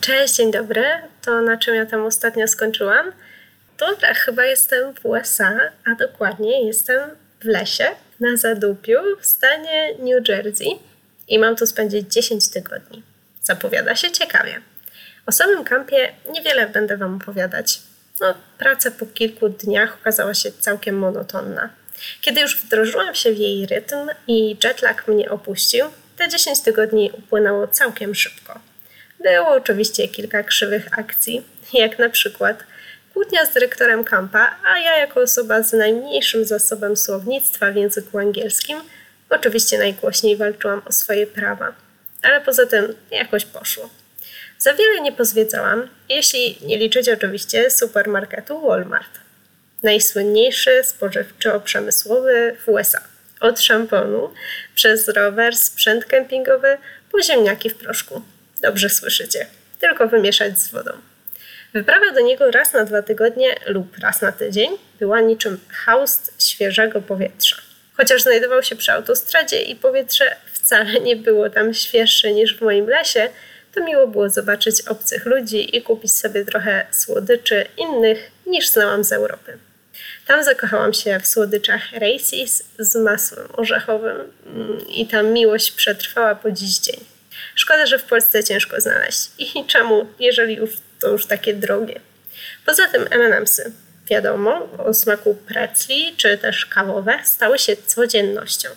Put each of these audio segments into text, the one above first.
Cześć, dzień dobry. To na czym ja tam ostatnio skończyłam? To tak, chyba jestem w USA, a dokładnie jestem w lesie na Zadupiu w stanie New Jersey i mam tu spędzić 10 tygodni. Zapowiada się ciekawie. O samym kampie niewiele będę Wam opowiadać. No, praca po kilku dniach okazała się całkiem monotonna. Kiedy już wdrożyłam się w jej rytm i jetlag mnie opuścił, te 10 tygodni upłynęło całkiem szybko. Było oczywiście kilka krzywych akcji, jak na przykład kłótnia z dyrektorem kampa, a ja jako osoba z najmniejszym zasobem słownictwa w języku angielskim oczywiście najgłośniej walczyłam o swoje prawa. Ale poza tym jakoś poszło. Za wiele nie pozwiedzałam, jeśli nie liczyć oczywiście supermarketu Walmart. Najsłynniejszy spożywczo-przemysłowy w USA. Od szamponu, przez rower, sprzęt kempingowy, po ziemniaki w proszku. Dobrze słyszycie. Tylko wymieszać z wodą. Wyprawa do niego raz na dwa tygodnie lub raz na tydzień była niczym haust świeżego powietrza. Chociaż znajdował się przy autostradzie i powietrze wcale nie było tam świeższe niż w moim lesie, to miło było zobaczyć obcych ludzi i kupić sobie trochę słodyczy innych niż znałam z Europy. Tam zakochałam się w słodyczach Races z masłem orzechowym mm, i ta miłość przetrwała po dziś dzień. Szkoda, że w Polsce ciężko znaleźć. I czemu, jeżeli już to już takie drogie. Poza tym M&M'sy, wiadomo, o smaku pretzli czy też kawowe stały się codziennością.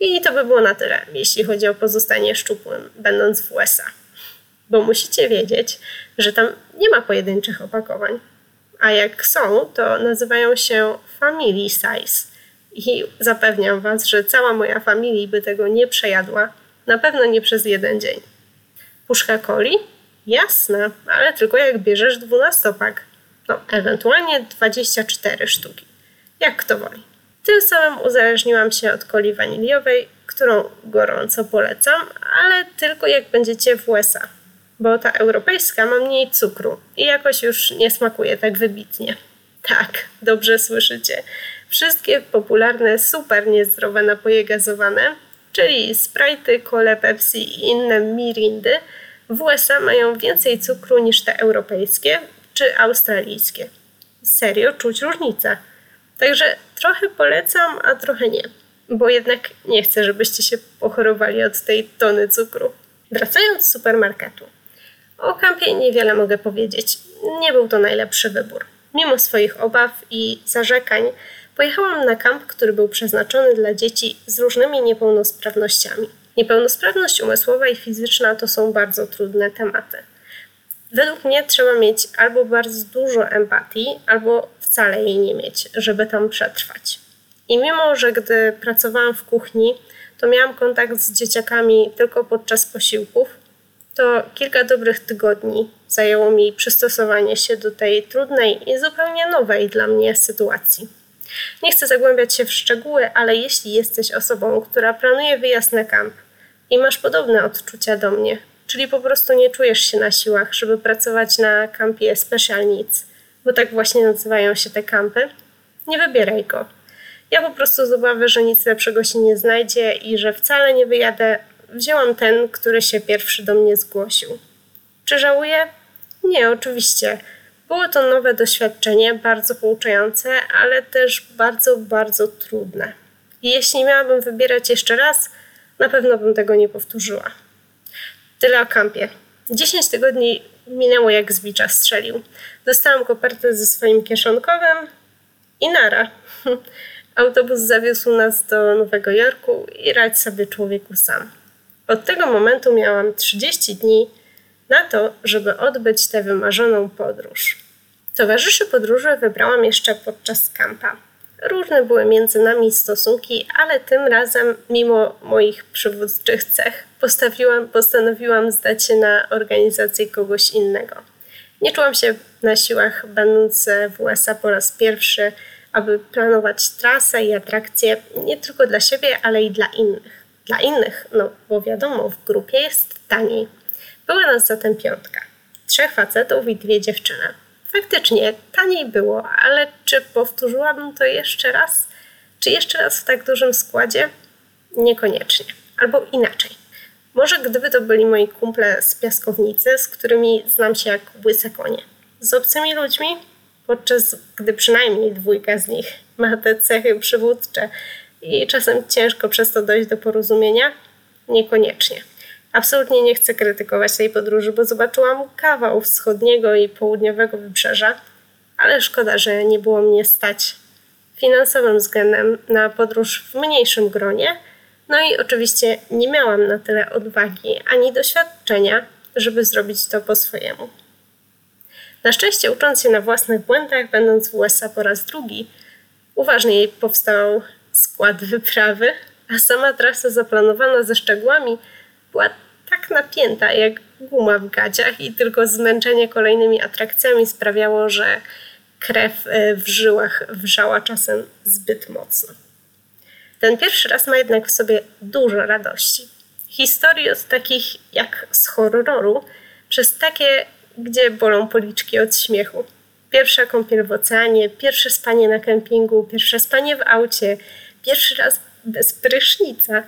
I to by było na tyle, jeśli chodzi o pozostanie szczupłym, będąc w USA. Bo musicie wiedzieć, że tam nie ma pojedynczych opakowań. A jak są, to nazywają się family size. I zapewniam Was, że cała moja familia by tego nie przejadła, na pewno nie przez jeden dzień. Puszka coli? Jasne, ale tylko jak bierzesz dwunastopak. No, ewentualnie 24 sztuki. Jak kto woli. Tym samym uzależniłam się od coli waniliowej, którą gorąco polecam, ale tylko jak będziecie w USA, bo ta europejska ma mniej cukru i jakoś już nie smakuje tak wybitnie. Tak, dobrze słyszycie. Wszystkie popularne, super niezdrowe napoje gazowane czyli Sprite, Cole, Pepsi i inne mirindy, w USA mają więcej cukru niż te europejskie czy australijskie. Serio czuć różnicę. Także trochę polecam, a trochę nie, bo jednak nie chcę, żebyście się pochorowali od tej tony cukru. Wracając z supermarketu. O kampie niewiele mogę powiedzieć. Nie był to najlepszy wybór. Mimo swoich obaw i zarzekań, Pojechałam na kamp, który był przeznaczony dla dzieci z różnymi niepełnosprawnościami. Niepełnosprawność umysłowa i fizyczna to są bardzo trudne tematy. Według mnie trzeba mieć albo bardzo dużo empatii, albo wcale jej nie mieć, żeby tam przetrwać. I mimo, że gdy pracowałam w kuchni, to miałam kontakt z dzieciakami tylko podczas posiłków, to kilka dobrych tygodni zajęło mi przystosowanie się do tej trudnej i zupełnie nowej dla mnie sytuacji. Nie chcę zagłębiać się w szczegóły, ale jeśli jesteś osobą, która planuje wyjazd na kamp i masz podobne odczucia do mnie, czyli po prostu nie czujesz się na siłach, żeby pracować na kampie Special Needs, bo tak właśnie nazywają się te kampy, nie wybieraj go. Ja po prostu z obawy, że nic lepszego się nie znajdzie i że wcale nie wyjadę, wzięłam ten, który się pierwszy do mnie zgłosił. Czy żałuję? Nie, oczywiście. Było to nowe doświadczenie, bardzo pouczające, ale też bardzo, bardzo trudne. Jeśli miałabym wybierać jeszcze raz, na pewno bym tego nie powtórzyła. Tyle o kampie. 10 tygodni minęło jak z bicza strzelił. Dostałam kopertę ze swoim kieszonkowym i nara. Autobus zawiózł nas do Nowego Jorku i radź sobie człowieku sam. Od tego momentu miałam 30 dni na to, żeby odbyć tę wymarzoną podróż. Towarzyszy podróży wybrałam jeszcze podczas kampa. Różne były między nami stosunki, ale tym razem, mimo moich przywódczych cech, postawiłam, postanowiłam zdać się na organizację kogoś innego. Nie czułam się na siłach, będąc w USA po raz pierwszy, aby planować trasę i atrakcje nie tylko dla siebie, ale i dla innych. Dla innych, no bo wiadomo, w grupie jest taniej. Była nas zatem piątka. Trzech facetów i dwie dziewczyny. Faktycznie taniej było, ale czy powtórzyłabym to jeszcze raz? Czy jeszcze raz w tak dużym składzie? Niekoniecznie. Albo inaczej. Może gdyby to byli moi kumple z piaskownicy, z którymi znam się jak łyse konie. Z obcymi ludźmi, podczas gdy przynajmniej dwójka z nich ma te cechy przywódcze i czasem ciężko przez to dojść do porozumienia, niekoniecznie. Absolutnie nie chcę krytykować tej podróży, bo zobaczyłam kawał wschodniego i południowego wybrzeża, ale szkoda, że nie było mnie stać finansowym względem na podróż w mniejszym gronie. No i oczywiście nie miałam na tyle odwagi ani doświadczenia, żeby zrobić to po swojemu. Na szczęście, ucząc się na własnych błędach, będąc w USA po raz drugi, uważniej powstał skład wyprawy, a sama trasa zaplanowana ze szczegółami była tak napięta jak guma w gaciach i tylko zmęczenie kolejnymi atrakcjami sprawiało, że krew e, w żyłach wrzała czasem zbyt mocno. Ten pierwszy raz ma jednak w sobie dużo radości. Historii od takich jak z horroru, przez takie, gdzie bolą policzki od śmiechu. Pierwsza kąpiel w oceanie, pierwsze spanie na kempingu, pierwsze spanie w aucie, pierwszy raz bez prysznica.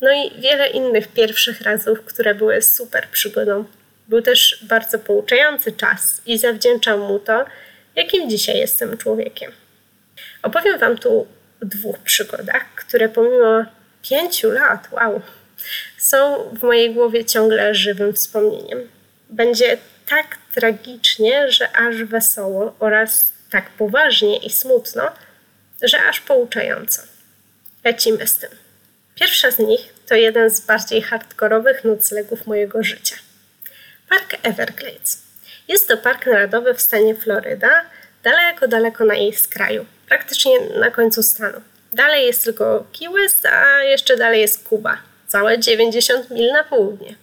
No i wiele innych pierwszych razów, które były super przygodą. Był też bardzo pouczający czas i zawdzięczam mu to, jakim dzisiaj jestem człowiekiem. Opowiem Wam tu o dwóch przygodach, które pomimo pięciu lat, wow, są w mojej głowie ciągle żywym wspomnieniem. Będzie tak tragicznie, że aż wesoło oraz tak poważnie i smutno, że aż pouczająco. Lecimy z tym. Pierwsza z nich to jeden z bardziej hardkorowych noclegów mojego życia. Park Everglades. Jest to park narodowy w stanie Floryda, daleko, daleko na jej skraju, praktycznie na końcu stanu. Dalej jest tylko Key West, a jeszcze dalej jest Kuba, całe 90 mil na południe.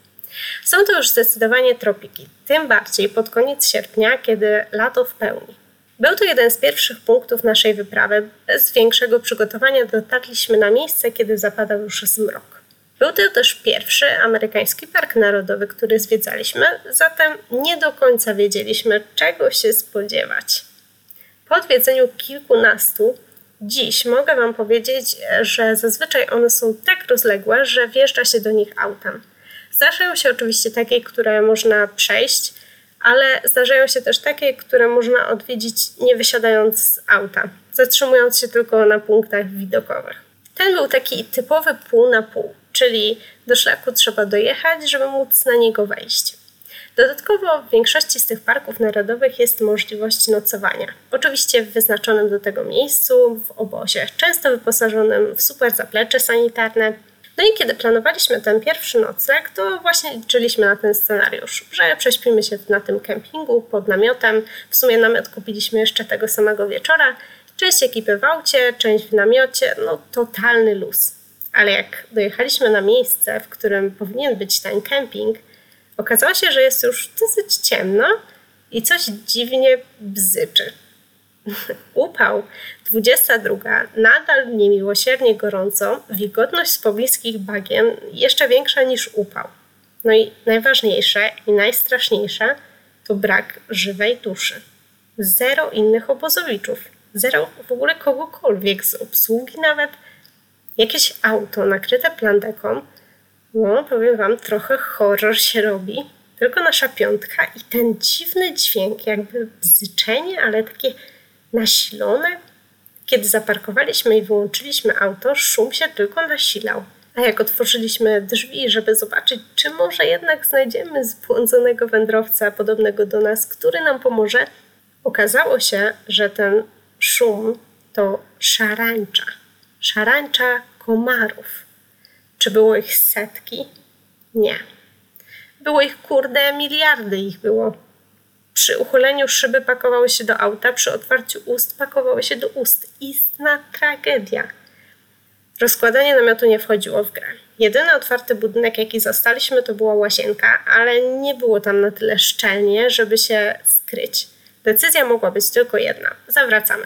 Są to już zdecydowanie tropiki, tym bardziej pod koniec sierpnia, kiedy lato w pełni. Był to jeden z pierwszych punktów naszej wyprawy. Bez większego przygotowania dotarliśmy na miejsce, kiedy zapadał już zmrok. Był to też pierwszy amerykański park narodowy, który zwiedzaliśmy, zatem nie do końca wiedzieliśmy, czego się spodziewać. Po odwiedzeniu kilkunastu, dziś mogę Wam powiedzieć, że zazwyczaj one są tak rozległe, że wjeżdża się do nich autem. Zdarzają się oczywiście takie, które można przejść, ale zdarzają się też takie, które można odwiedzić nie wysiadając z auta, zatrzymując się tylko na punktach widokowych. Ten był taki typowy pół na pół, czyli do szlaku trzeba dojechać, żeby móc na niego wejść. Dodatkowo w większości z tych parków narodowych jest możliwość nocowania. Oczywiście w wyznaczonym do tego miejscu, w obozie, często wyposażonym w super zaplecze sanitarne, no i kiedy planowaliśmy ten pierwszy nocleg, to właśnie liczyliśmy na ten scenariusz, że prześpimy się na tym kempingu pod namiotem. W sumie namiot kupiliśmy jeszcze tego samego wieczora. Część ekipy w aucie, część w namiocie, no totalny luz. Ale jak dojechaliśmy na miejsce, w którym powinien być ten kemping, okazało się, że jest już dosyć ciemno i coś dziwnie bzyczy. Upał 22. Nadal niemiłosiernie gorąco, wilgotność z pobliskich bagien jeszcze większa niż upał. No i najważniejsze i najstraszniejsze to brak żywej duszy. Zero innych obozowiczów. Zero w ogóle kogokolwiek z obsługi nawet. Jakieś auto nakryte plandeką. No, powiem wam, trochę horror się robi. Tylko nasza piątka i ten dziwny dźwięk, jakby bzyczenie, ale takie nasilone. Kiedy zaparkowaliśmy i wyłączyliśmy auto, szum się tylko nasilał. A jak otworzyliśmy drzwi, żeby zobaczyć, czy może jednak znajdziemy zbłądzonego wędrowca podobnego do nas, który nam pomoże, okazało się, że ten szum to szarańcza. Szarańcza komarów. Czy było ich setki? Nie. Było ich kurde miliardy ich było. Przy uchyleniu szyby pakowały się do auta, przy otwarciu ust pakowały się do ust. Istna tragedia. Rozkładanie namiotu nie wchodziło w grę. Jedyny otwarty budynek, jaki zastaliśmy, to była łazienka, ale nie było tam na tyle szczelnie, żeby się skryć. Decyzja mogła być tylko jedna: zawracamy.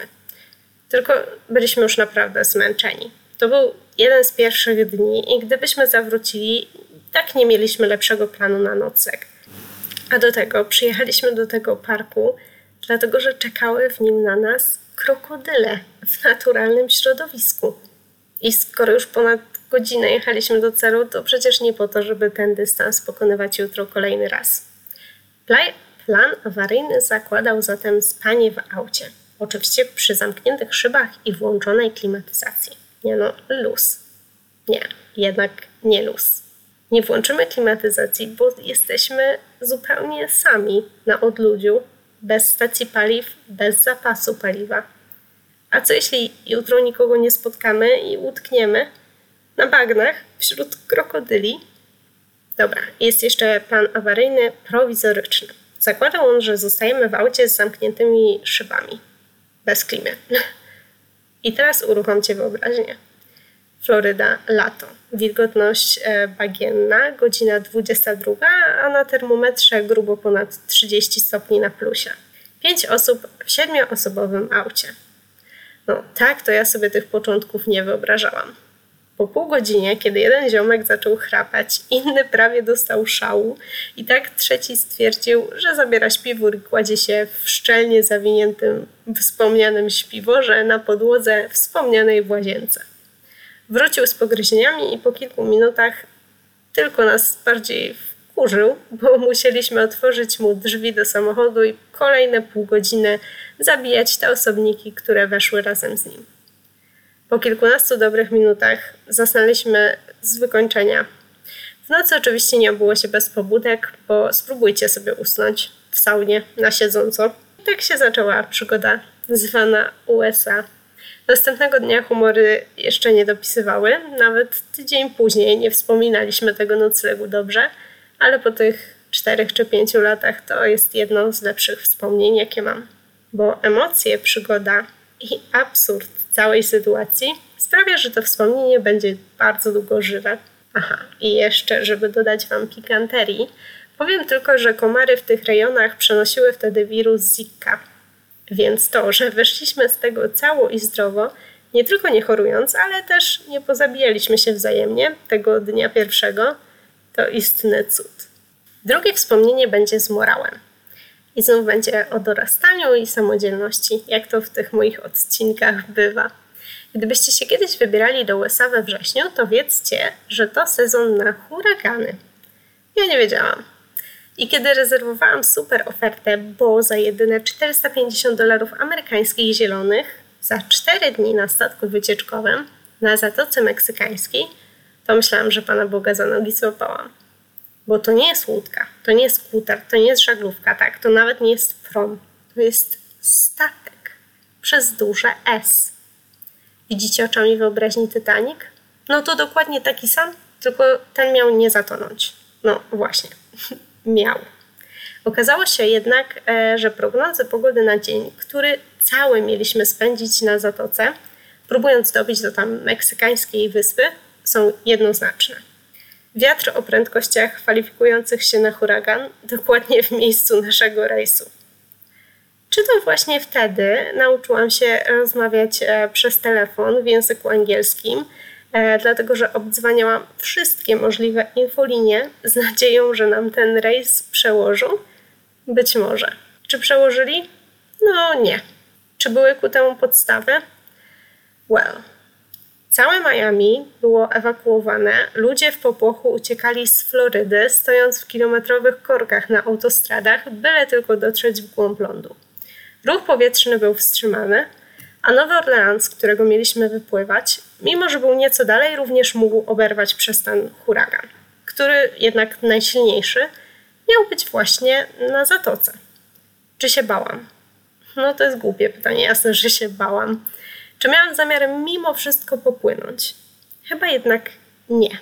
Tylko byliśmy już naprawdę zmęczeni. To był jeden z pierwszych dni, i gdybyśmy zawrócili, tak nie mieliśmy lepszego planu na nocleg. A do tego przyjechaliśmy do tego parku, dlatego że czekały w nim na nas krokodyle w naturalnym środowisku. I skoro już ponad godzinę jechaliśmy do celu, to przecież nie po to, żeby ten dystans pokonywać jutro kolejny raz. Plan awaryjny zakładał zatem spanie w aucie. Oczywiście przy zamkniętych szybach i włączonej klimatyzacji. Nie no, luz. Nie, jednak nie luz. Nie włączymy klimatyzacji, bo jesteśmy zupełnie sami na odludziu, bez stacji paliw, bez zapasu paliwa. A co jeśli jutro nikogo nie spotkamy i utkniemy na bagnach wśród krokodyli? Dobra, jest jeszcze plan awaryjny prowizoryczny. Zakładał on, że zostajemy w aucie z zamkniętymi szybami. Bez klimy. I teraz uruchomcie wyobraźnię. Floryda, lato. Wilgotność e, bagienna, godzina 22, a na termometrze grubo ponad 30 stopni na plusie. Pięć osób w siedmioosobowym aucie. No tak, to ja sobie tych początków nie wyobrażałam. Po pół godzinie, kiedy jeden ziomek zaczął chrapać, inny prawie dostał szału i tak trzeci stwierdził, że zabiera śpiwór i kładzie się w szczelnie zawiniętym wspomnianym śpiworze na podłodze wspomnianej w łazience. Wrócił z pogryzieniami i po kilku minutach tylko nas bardziej wkurzył, bo musieliśmy otworzyć mu drzwi do samochodu i kolejne pół godziny zabijać te osobniki, które weszły razem z nim. Po kilkunastu dobrych minutach zasnęliśmy z wykończenia. W nocy oczywiście nie obyło się bez pobudek, bo spróbujcie sobie usnąć w saunie na siedząco. I tak się zaczęła przygoda zwana USA. Następnego dnia humory jeszcze nie dopisywały, nawet tydzień później nie wspominaliśmy tego noclegu dobrze, ale po tych czterech czy pięciu latach to jest jedno z lepszych wspomnień, jakie mam. Bo emocje, przygoda i absurd całej sytuacji sprawia, że to wspomnienie będzie bardzo długo żywe. Aha, i jeszcze, żeby dodać Wam pikanterii, powiem tylko, że komary w tych rejonach przenosiły wtedy wirus Zika. Więc to, że wyszliśmy z tego cało i zdrowo, nie tylko nie chorując, ale też nie pozabijaliśmy się wzajemnie tego dnia pierwszego, to istny cud. Drugie wspomnienie będzie z morałem. I znów będzie o dorastaniu i samodzielności, jak to w tych moich odcinkach bywa. Gdybyście się kiedyś wybierali do USA we wrześniu, to wiedzcie, że to sezon na huragany. Ja nie wiedziałam. I kiedy rezerwowałam super ofertę, bo za jedyne 450 dolarów amerykańskich zielonych za 4 dni na statku wycieczkowym na Zatoce Meksykańskiej, to myślałam, że Pana Boga za nogi złapałam. Bo to nie jest łódka, to nie jest skuter, to nie jest żaglówka, tak? To nawet nie jest prom. To jest statek przez duże S. Widzicie oczami wyobraźni Titanic? No to dokładnie taki sam, tylko ten miał nie zatonąć. No właśnie, miał. Okazało się jednak, e, że prognozy pogody na dzień, który cały mieliśmy spędzić na zatoce, próbując dobić do tam meksykańskiej wyspy, są jednoznaczne. Wiatr o prędkościach kwalifikujących się na huragan dokładnie w miejscu naszego rejsu. Czy to właśnie wtedy nauczyłam się rozmawiać e, przez telefon w języku angielskim, dlatego że obdzwaniałam wszystkie możliwe infolinie z nadzieją, że nam ten rejs przełożą? Być może. Czy przełożyli? No nie. Czy były ku temu podstawy? Well, Całe Miami było ewakuowane, ludzie w popłochu uciekali z Florydy, stojąc w kilometrowych korkach na autostradach, byle tylko dotrzeć w głąb lądu. Ruch powietrzny był wstrzymany, a Nowy Orleans, z którego mieliśmy wypływać, mimo że był nieco dalej, również mógł oberwać przez ten huragan, który jednak najsilniejszy miał być właśnie na zatoce. Czy się bałam? No to jest głupie pytanie, jasne, że się bałam. Czy miałam zamiar mimo wszystko popłynąć? Chyba jednak nie.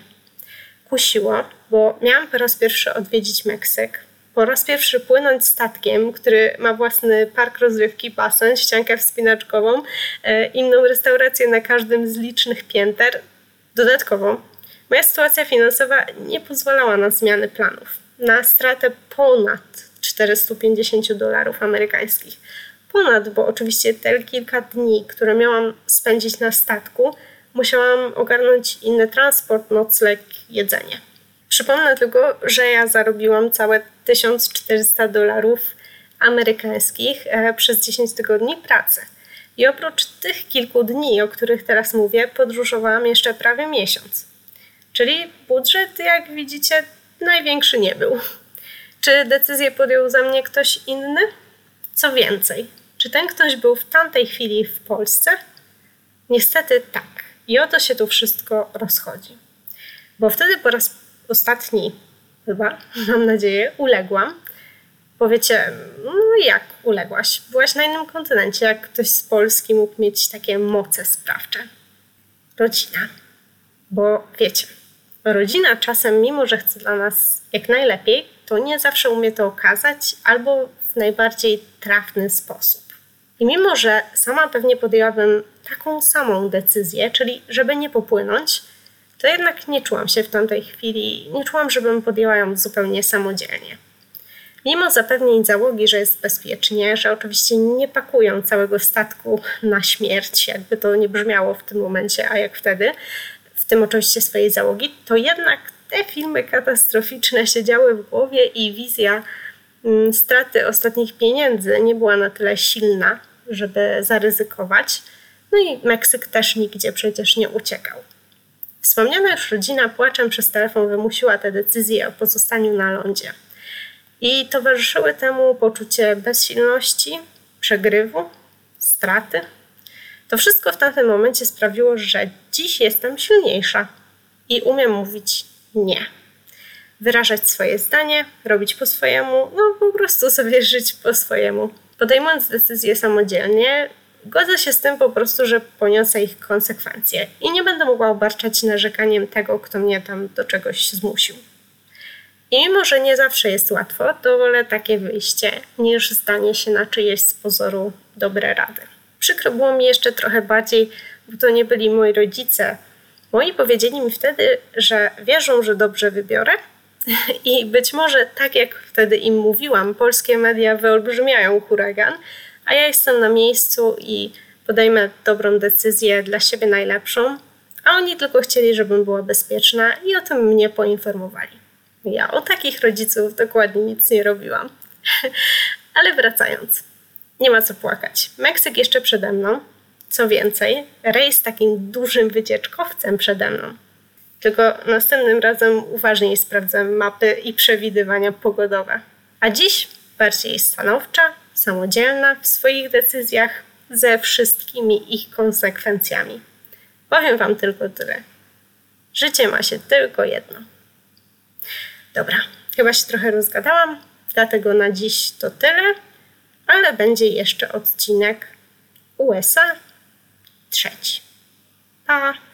Kusiło, bo miałam po raz pierwszy odwiedzić Meksyk, po raz pierwszy płynąć statkiem, który ma własny park rozrywki, basen, ściankę wspinaczkową, e, inną restaurację na każdym z licznych pięter. Dodatkowo, moja sytuacja finansowa nie pozwalała na zmiany planów, na stratę ponad 450 dolarów amerykańskich. Ponad, bo oczywiście te kilka dni, które miałam spędzić na statku, musiałam ogarnąć inny transport, nocleg, jedzenie. Przypomnę tylko, że ja zarobiłam całe 1400 dolarów amerykańskich e, przez 10 tygodni pracy. I oprócz tych kilku dni, o których teraz mówię, podróżowałam jeszcze prawie miesiąc. Czyli budżet, jak widzicie, największy nie był. Czy decyzję podjął za mnie ktoś inny? Co więcej, czy ten ktoś był w tamtej chwili w Polsce? Niestety tak. I oto się tu wszystko rozchodzi. Bo wtedy po raz ostatni, chyba, mam nadzieję, uległam. Powiecie, no jak uległaś? Byłaś na innym kontynencie, jak ktoś z Polski mógł mieć takie moce sprawcze. Rodzina. Bo wiecie, rodzina czasem, mimo że chce dla nas jak najlepiej, to nie zawsze umie to okazać albo w najbardziej trafny sposób. I mimo, że sama pewnie podjęłabym taką samą decyzję, czyli żeby nie popłynąć, to jednak nie czułam się w tamtej chwili, nie czułam, żebym podjęła ją zupełnie samodzielnie. Mimo zapewnień załogi, że jest bezpiecznie, że oczywiście nie pakują całego statku na śmierć, jakby to nie brzmiało w tym momencie, a jak wtedy, w tym oczywiście swojej załogi, to jednak te filmy katastroficzne siedziały w głowie i wizja mm, straty ostatnich pieniędzy nie była na tyle silna, żeby zaryzykować. No i Meksyk też nigdzie przecież nie uciekał. Wspomniana już rodzina płaczem przez telefon wymusiła tę decyzję o pozostaniu na lądzie. I towarzyszyły temu poczucie bezsilności, przegrywu, straty. To wszystko w tamtym momencie sprawiło, że dziś jestem silniejsza i umiem mówić nie. Wyrażać swoje zdanie, robić po swojemu, no po prostu sobie żyć po swojemu. Podejmując decyzje samodzielnie, godzę się z tym po prostu, że poniosę ich konsekwencje i nie będę mogła obarczać narzekaniem tego, kto mnie tam do czegoś zmusił. I mimo, że nie zawsze jest łatwo, to wolę takie wyjście niż zdanie się na czyjeś z pozoru dobre rady. Przykro było mi jeszcze trochę bardziej, bo to nie byli moi rodzice. Moi powiedzieli mi wtedy, że wierzą, że dobrze wybiorę, i być może tak jak wtedy im mówiłam, polskie media wyolbrzymiają huragan, a ja jestem na miejscu i podejmę dobrą decyzję dla siebie najlepszą, a oni tylko chcieli, żebym była bezpieczna i o tym mnie poinformowali. Ja o takich rodziców dokładnie nic nie robiłam. Ale wracając, nie ma co płakać. Meksyk jeszcze przede mną. Co więcej, rejs takim dużym wycieczkowcem przede mną. Tylko następnym razem uważniej sprawdzę mapy i przewidywania pogodowe. A dziś bardziej stanowcza, samodzielna w swoich decyzjach ze wszystkimi ich konsekwencjami. Powiem Wam tylko tyle. Życie ma się tylko jedno. Dobra, chyba się trochę rozgadałam, dlatego na dziś to tyle, ale będzie jeszcze odcinek USA trzeci. Pa!